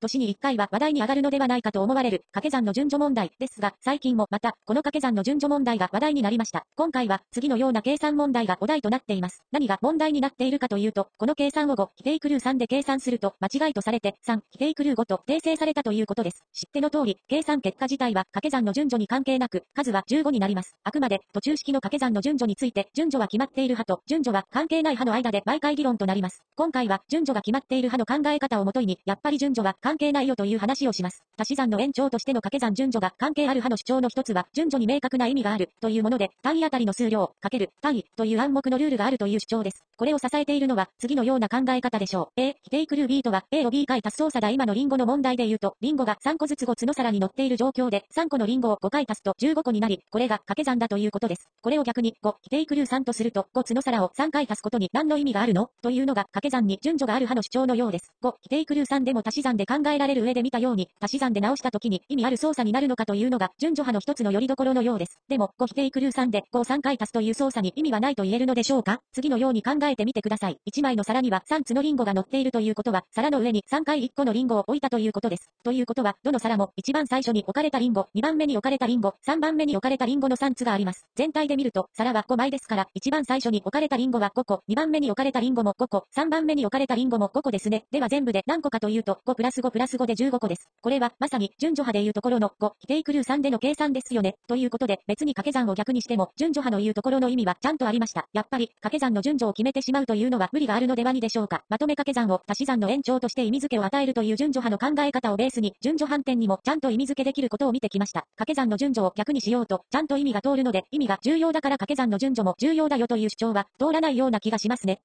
年に1回は話題に上がるのではないかと思われる掛け算の順序問題ですが、最近もまた、この掛け算の順序問題が話題になりました。今回は、次のような計算問題がお題となっています。何が問題になっているかというと、この計算を5、否定クルー3で計算すると、間違いとされて、3、否定クルー5と訂正されたということです。知っての通り、計算結果自体は掛け算の順序に関係なく、数は15になります。あくまで、途中式の掛け算の順序について、順序は決まっている派と、順序は関係ない派の間で毎回議論となります。今回は、順序が決まっている派の考え方をもとに、やっぱり順序は関係ないよという話をします。足し算の延長としての掛け算順序が関係ある派の主張の一つは、順序に明確な意味があるというもので、単位あたりの数量、かける、単位という暗黙のルールがあるという主張です。これを支えているのは、次のような考え方でしょう。A、否定クルー B とは、A を B 回足す操作だ今のリンゴの問題で言うと、リンゴが3個ずつ5つの皿に乗っている状況で、3個のリンゴを5回足すと15個になり、これが掛け算だということです。これを逆に、5、否定クルー3とすると、5つの皿を3回足すことに何の意味があるの？というのが掛け算に順序がある派の主張のようです。5、否定クルー3でも足し算で考えられる上で見たように、足し算で直した時に意味ある操作になるのかというのが、順序派の一つのよりどころのようです。でも、5否定クルー3で5を3回足すという操作に意味はないと言えるのでしょうか？次のように考えてみてください。1枚の皿には3つのリンゴが乗っているということは、皿の上に3回1個のリンゴを置いたということです。ということは、どの皿も一番最初に置かれたリンゴ、2番目に置かれたリンゴ、3番目に置かれたリンゴの3つがあります。全体で見ると、皿は5枚ですから、一番最初に置かれたリンゴは5個、2番目に置かれたリンゴも5個、3番目に置かれたリンゴも5個ですね。では全部で何個かというと、5プラス5プラス5で15個です。これは、まさに、順序派でいうところの5、否定クルー3での計算ですよね。ということで、別に掛け算を逆にしても、順序派の言うところの意味はちゃんとありました。やっぱり、掛け算の順序を決めてしまうというのは無理があるのではにでしょうか。まとめ掛け算を足し算の延長として意味付けを与えるという順序派の考え方をベースに、順序反転にもちゃんと意味付けできることを見てきました。掛け算の順序を逆にしようと、ちゃんと意味が通るので、意味が重要だから掛け算の順序も重要だよという主張は通らないような気がしますね。